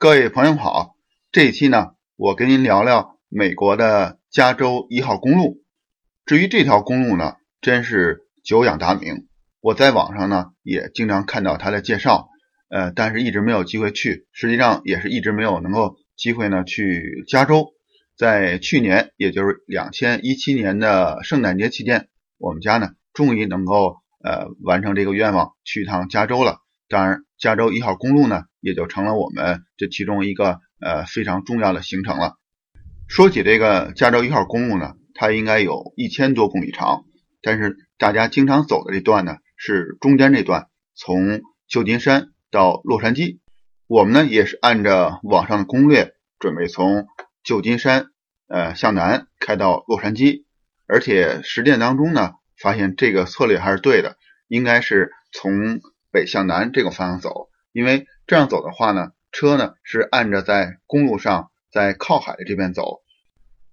各位朋友好，这一期呢，我跟您聊聊美国的加州一号公路。至于这条公路呢，真是久仰大名，我在网上呢也经常看到它的介绍，呃，但是一直没有机会去，实际上也是一直没有能够机会呢去加州。在去年，也就是两千一七年的圣诞节期间，我们家呢终于能够呃完成这个愿望，去一趟加州了。当然，加州一号公路呢，也就成了我们这其中一个呃非常重要的行程了。说起这个加州一号公路呢，它应该有一千多公里长，但是大家经常走的这段呢，是中间这段，从旧金山到洛杉矶。我们呢也是按照网上的攻略，准备从旧金山呃向南开到洛杉矶，而且实践当中呢，发现这个策略还是对的，应该是从。北向南这个方向走，因为这样走的话呢，车呢是按着在公路上，在靠海的这边走，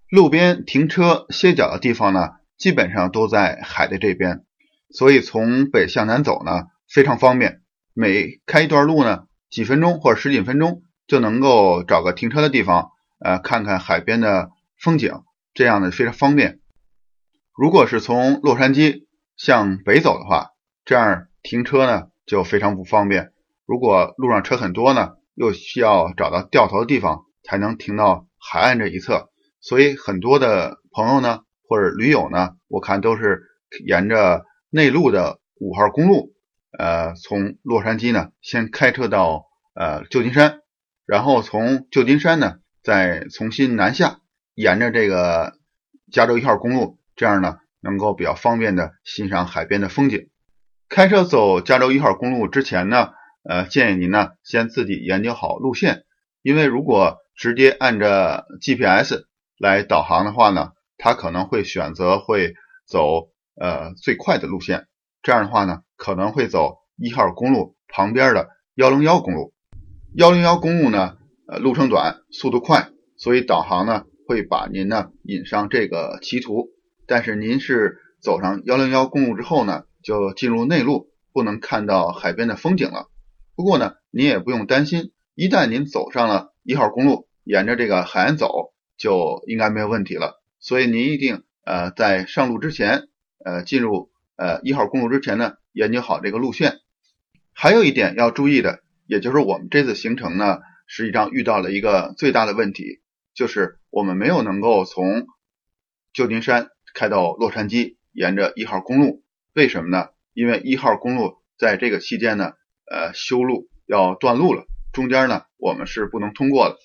路边停车歇脚的地方呢，基本上都在海的这边，所以从北向南走呢非常方便，每开一段路呢，几分钟或者十几分钟就能够找个停车的地方，呃，看看海边的风景，这样呢非常方便。如果是从洛杉矶向北走的话，这样停车呢。就非常不方便。如果路上车很多呢，又需要找到掉头的地方才能停到海岸这一侧。所以很多的朋友呢，或者驴友呢，我看都是沿着内陆的五号公路，呃，从洛杉矶呢先开车到呃旧金山，然后从旧金山呢再重新南下，沿着这个加州一号公路，这样呢能够比较方便的欣赏海边的风景。开车走加州一号公路之前呢，呃，建议您呢先自己研究好路线，因为如果直接按着 GPS 来导航的话呢，它可能会选择会走呃最快的路线，这样的话呢可能会走一号公路旁边的幺零幺公路。幺零幺公路呢，呃，路程短，速度快，所以导航呢会把您呢引上这个歧途。但是您是走上幺零幺公路之后呢？就进入内陆，不能看到海边的风景了。不过呢，您也不用担心，一旦您走上了一号公路，沿着这个海岸走，就应该没有问题了。所以您一定呃在上路之前，呃进入呃一号公路之前呢，研究好这个路线。还有一点要注意的，也就是我们这次行程呢，实际上遇到了一个最大的问题，就是我们没有能够从旧金山开到洛杉矶，沿着一号公路。为什么呢？因为一号公路在这个期间呢，呃，修路要断路了，中间呢我们是不能通过的。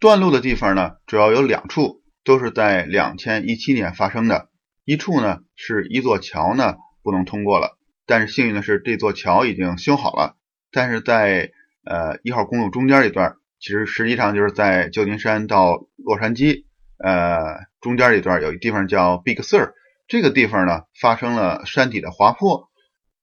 断路的地方呢，主要有两处，都是在两千一七年发生的。一处呢是一座桥呢不能通过了，但是幸运的是这座桥已经修好了。但是在呃一号公路中间一段，其实实际上就是在旧金山到洛杉矶呃中间一段，有一地方叫 Big Sur。这个地方呢发生了山体的滑坡，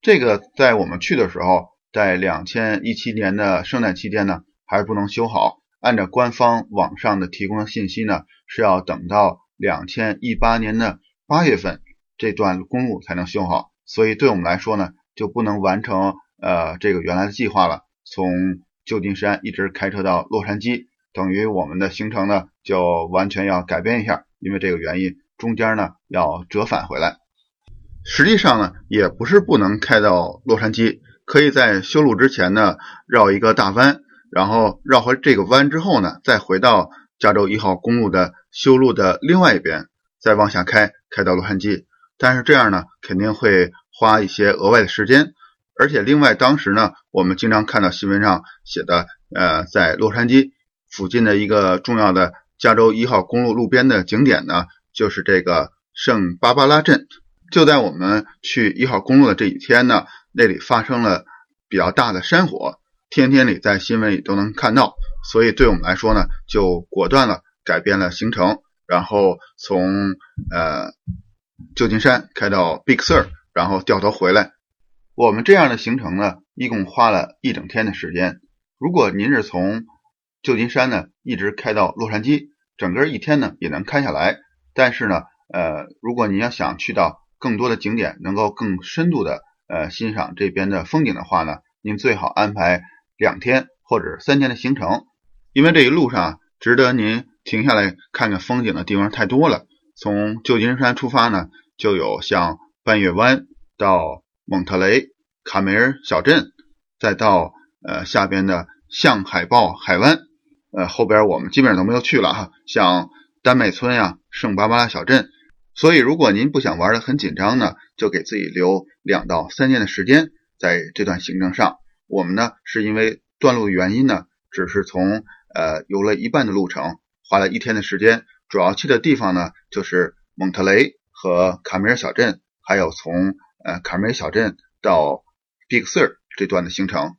这个在我们去的时候，在两千一七年的圣诞期间呢还不能修好。按照官方网上的提供的信息呢，是要等到两千一八年的八月份这段公路才能修好。所以对我们来说呢，就不能完成呃这个原来的计划了。从旧金山一直开车到洛杉矶，等于我们的行程呢就完全要改变一下，因为这个原因。中间呢要折返回来，实际上呢也不是不能开到洛杉矶，可以在修路之前呢绕一个大弯，然后绕回这个弯之后呢再回到加州一号公路的修路的另外一边，再往下开，开到洛杉矶。但是这样呢肯定会花一些额外的时间，而且另外当时呢我们经常看到新闻上写的，呃，在洛杉矶附近的一个重要的加州一号公路路边的景点呢。就是这个圣巴巴拉镇，就在我们去一号公路的这几天呢，那里发生了比较大的山火，天天里在新闻里都能看到，所以对我们来说呢，就果断了改变了行程，然后从呃旧金山开到 Big Sur，然后掉头回来。我们这样的行程呢，一共花了一整天的时间。如果您是从旧金山呢一直开到洛杉矶，整个一天呢也能开下来。但是呢，呃，如果您要想去到更多的景点，能够更深度的呃欣赏这边的风景的话呢，您最好安排两天或者三天的行程。因为这一路上值得您停下来看看风景的地方太多了。从旧金山出发呢，就有像半月湾到蒙特雷、卡梅尔小镇，再到呃下边的象海豹海湾，呃后边我们基本上都没有去了哈，像丹麦村呀、圣巴巴拉小镇。所以如果您不想玩的很紧张呢，就给自己留两到三天的时间在这段行程上。我们呢是因为断路原因呢，只是从呃游了一半的路程，花了一天的时间。主要去的地方呢，就是蒙特雷和卡梅尔小镇，还有从呃卡梅尔小镇到 Big Sur 这段的行程。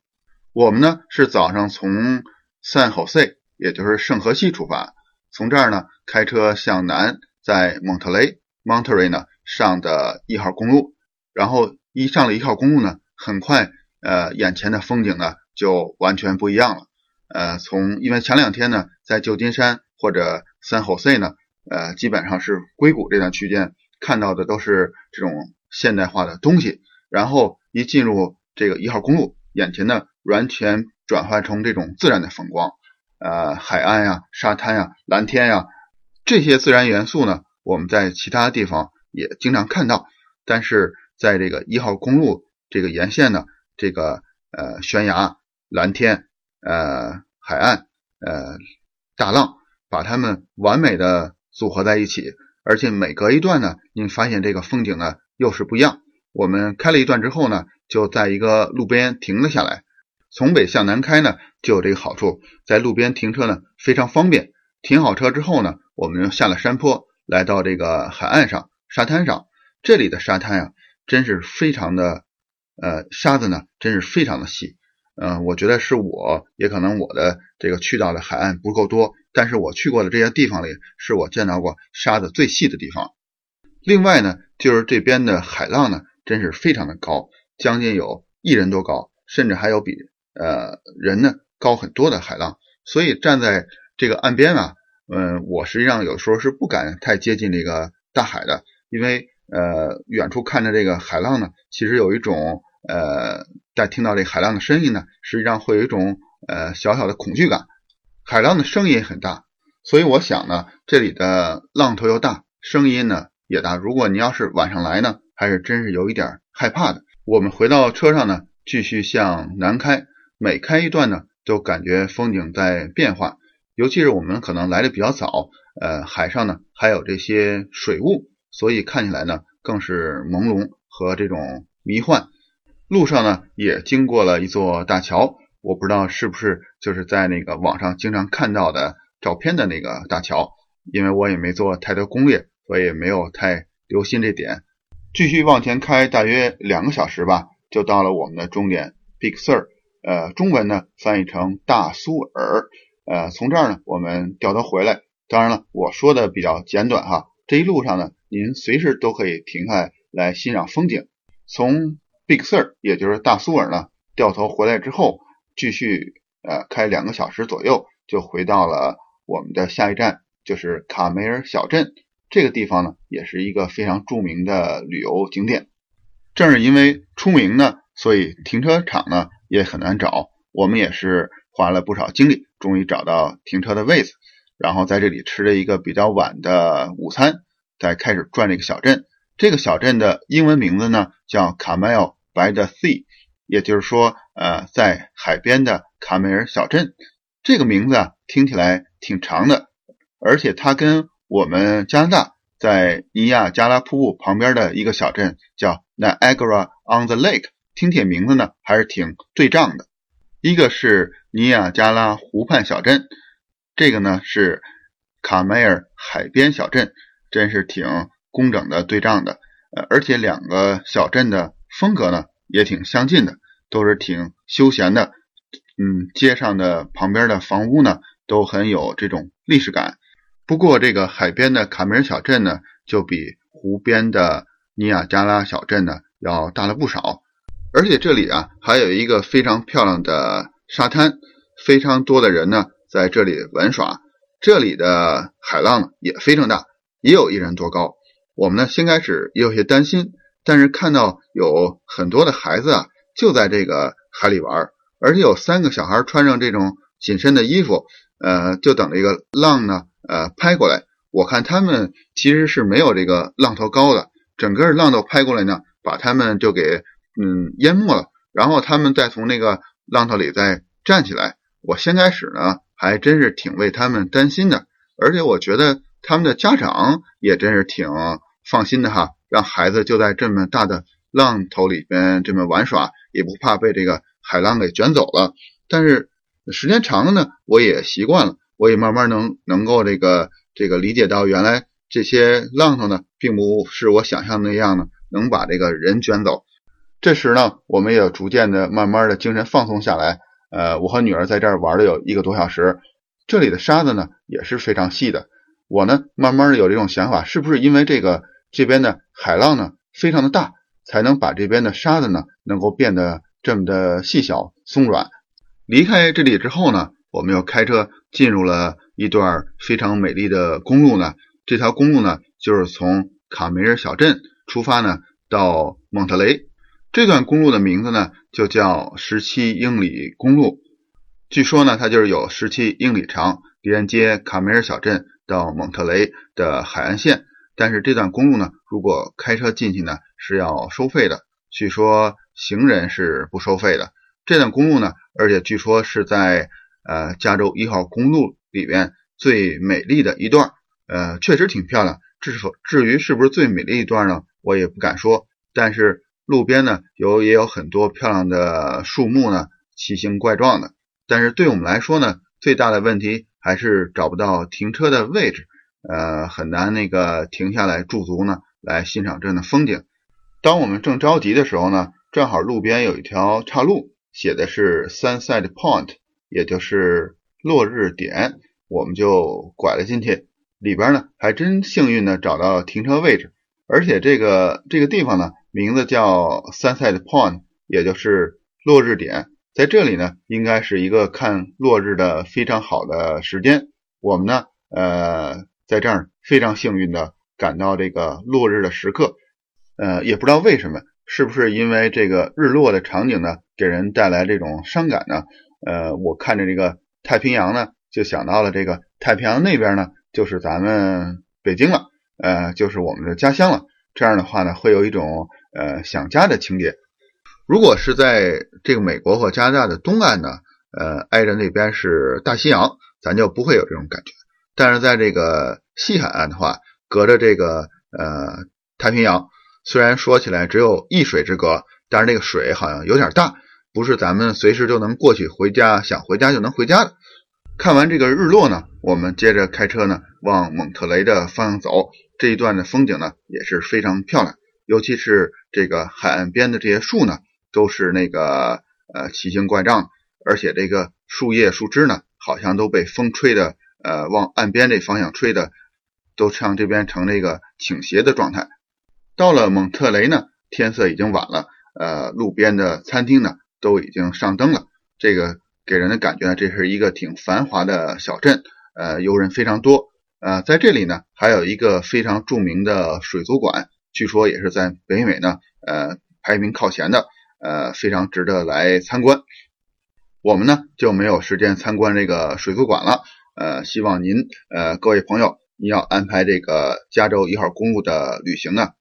我们呢是早上从 San Jose，也就是圣荷西出发，从这儿呢开车向南，在蒙特雷 Monterey 呢上的一号公路，然后一上了一号公路呢，很快呃眼前的风景呢就完全不一样了。呃，从因为前两天呢在旧金山或者三后 C 呢，呃，基本上是硅谷这段区间看到的都是这种现代化的东西，然后一进入这个一号公路，眼前呢完全转换成这种自然的风光，呃，海岸呀、沙滩呀、蓝天呀，这些自然元素呢，我们在其他地方也经常看到，但是在这个一号公路这个沿线呢，这个呃悬崖、蓝天、呃海岸、呃大浪。把它们完美的组合在一起，而且每隔一段呢，您发现这个风景呢又是不一样。我们开了一段之后呢，就在一个路边停了下来。从北向南开呢，就有这个好处，在路边停车呢非常方便。停好车之后呢，我们下了山坡，来到这个海岸上沙滩上。这里的沙滩啊，真是非常的，呃，沙子呢真是非常的细。嗯，我觉得是我也可能我的这个去到的海岸不够多。但是我去过的这些地方里，是我见到过沙子最细的地方。另外呢，就是这边的海浪呢，真是非常的高，将近有一人多高，甚至还有比呃人呢高很多的海浪。所以站在这个岸边啊，嗯，我实际上有时候是不敢太接近这个大海的，因为呃远处看着这个海浪呢，其实有一种呃在听到这海浪的声音呢，实际上会有一种呃小小的恐惧感。海浪的声音很大，所以我想呢，这里的浪头又大，声音呢也大。如果你要是晚上来呢，还是真是有一点害怕的。我们回到车上呢，继续向南开，每开一段呢，都感觉风景在变化。尤其是我们可能来的比较早，呃，海上呢还有这些水雾，所以看起来呢更是朦胧和这种迷幻。路上呢也经过了一座大桥。我不知道是不是就是在那个网上经常看到的照片的那个大桥，因为我也没做太多攻略，所以没有太留心这点。继续往前开，大约两个小时吧，就到了我们的终点 Big Sur，呃，中文呢翻译成大苏尔。呃，从这儿呢我们掉头回来。当然了，我说的比较简短哈。这一路上呢，您随时都可以停下来来欣赏风景。从 Big Sur，也就是大苏尔呢，掉头回来之后。继续呃开两个小时左右，就回到了我们的下一站，就是卡梅尔小镇。这个地方呢，也是一个非常著名的旅游景点。正是因为出名呢，所以停车场呢也很难找。我们也是花了不少精力，终于找到停车的位子，然后在这里吃了一个比较晚的午餐，再开始转这个小镇。这个小镇的英文名字呢叫 Camel by the Sea。也就是说，呃，在海边的卡梅尔小镇，这个名字啊听起来挺长的，而且它跟我们加拿大在尼亚加拉瀑布旁边的一个小镇叫 Niagara on the Lake，听起名字呢还是挺对仗的。一个是尼亚加拉湖畔小镇，这个呢是卡梅尔海边小镇，真是挺工整的对仗的。呃，而且两个小镇的风格呢。也挺相近的，都是挺休闲的。嗯，街上的旁边的房屋呢，都很有这种历史感。不过，这个海边的卡梅尔小镇呢，就比湖边的尼亚加拉小镇呢要大了不少。而且这里啊，还有一个非常漂亮的沙滩，非常多的人呢在这里玩耍。这里的海浪也非常大，也有一人多高。我们呢，先开始也有些担心。但是看到有很多的孩子啊，就在这个海里玩，而且有三个小孩穿上这种紧身的衣服，呃，就等这个浪呢，呃，拍过来。我看他们其实是没有这个浪头高的，整个浪头拍过来呢，把他们就给嗯淹没了。然后他们再从那个浪头里再站起来。我先开始呢，还真是挺为他们担心的，而且我觉得他们的家长也真是挺放心的哈，让孩子就在这么大的浪头里边这么玩耍，也不怕被这个海浪给卷走了。但是时间长了呢，我也习惯了，我也慢慢能能够这个。这个理解到，原来这些浪头呢，并不是我想象那样呢，能把这个人卷走。这时呢，我们也逐渐的、慢慢的精神放松下来。呃，我和女儿在这儿玩了有一个多小时，这里的沙子呢也是非常细的。我呢，慢慢的有这种想法，是不是因为这个这边的海浪呢非常的大，才能把这边的沙子呢能够变得这么的细小松软？离开这里之后呢，我们又开车进入了。一段非常美丽的公路呢，这条公路呢就是从卡梅尔小镇出发呢到蒙特雷。这段公路的名字呢就叫十七英里公路。据说呢它就是有十七英里长，连接卡梅尔小镇到蒙特雷的海岸线。但是这段公路呢，如果开车进去呢是要收费的。据说行人是不收费的。这段公路呢，而且据说是在呃加州一号公路。里边最美丽的一段，呃，确实挺漂亮。至否至于是不是最美丽一段呢？我也不敢说。但是路边呢有也有很多漂亮的树木呢，奇形怪状的。但是对我们来说呢，最大的问题还是找不到停车的位置，呃，很难那个停下来驻足呢，来欣赏这样的风景。当我们正着急的时候呢，正好路边有一条岔路，写的是 Sunset Point，也就是落日点。我们就拐了进去，里边呢还真幸运的找到停车位置，而且这个这个地方呢名字叫 Sunset Point，也就是落日点，在这里呢应该是一个看落日的非常好的时间。我们呢呃在这儿非常幸运的赶到这个落日的时刻，呃也不知道为什么，是不是因为这个日落的场景呢给人带来这种伤感呢？呃我看着这个太平洋呢。就想到了这个太平洋那边呢，就是咱们北京了，呃，就是我们的家乡了。这样的话呢，会有一种呃想家的情节。如果是在这个美国或加拿大的东岸呢，呃，挨着那边是大西洋，咱就不会有这种感觉。但是在这个西海岸的话，隔着这个呃太平洋，虽然说起来只有一水之隔，但是那个水好像有点大，不是咱们随时就能过去回家，想回家就能回家的。看完这个日落呢，我们接着开车呢往蒙特雷的方向走。这一段的风景呢也是非常漂亮，尤其是这个海岸边的这些树呢，都是那个呃奇形怪状，而且这个树叶树枝呢，好像都被风吹的呃往岸边这方向吹的，都向这边成那个倾斜的状态。到了蒙特雷呢，天色已经晚了，呃，路边的餐厅呢都已经上灯了，这个。给人的感觉呢，这是一个挺繁华的小镇，呃，游人非常多。呃，在这里呢，还有一个非常著名的水族馆，据说也是在北美呢，呃，排名靠前的，呃，非常值得来参观。我们呢就没有时间参观这个水族馆了，呃，希望您，呃，各位朋友，你要安排这个加州一号公路的旅行呢，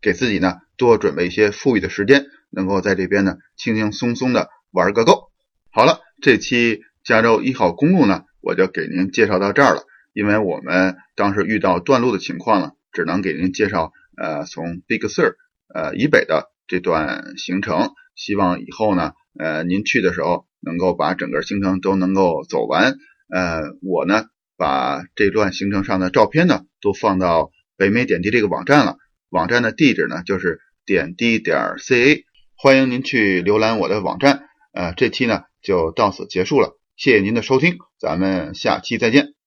给自己呢多准备一些富裕的时间，能够在这边呢轻轻松松的玩个够。好了。这期加州一号公路呢，我就给您介绍到这儿了。因为我们当时遇到断路的情况呢，只能给您介绍呃从 Big Sur 呃以北的这段行程。希望以后呢，呃您去的时候能够把整个行程都能够走完。呃，我呢把这段行程上的照片呢都放到北美点滴这个网站了。网站的地址呢就是点滴点 ca，欢迎您去浏览我的网站。呃，这期呢。就到此结束了，谢谢您的收听，咱们下期再见。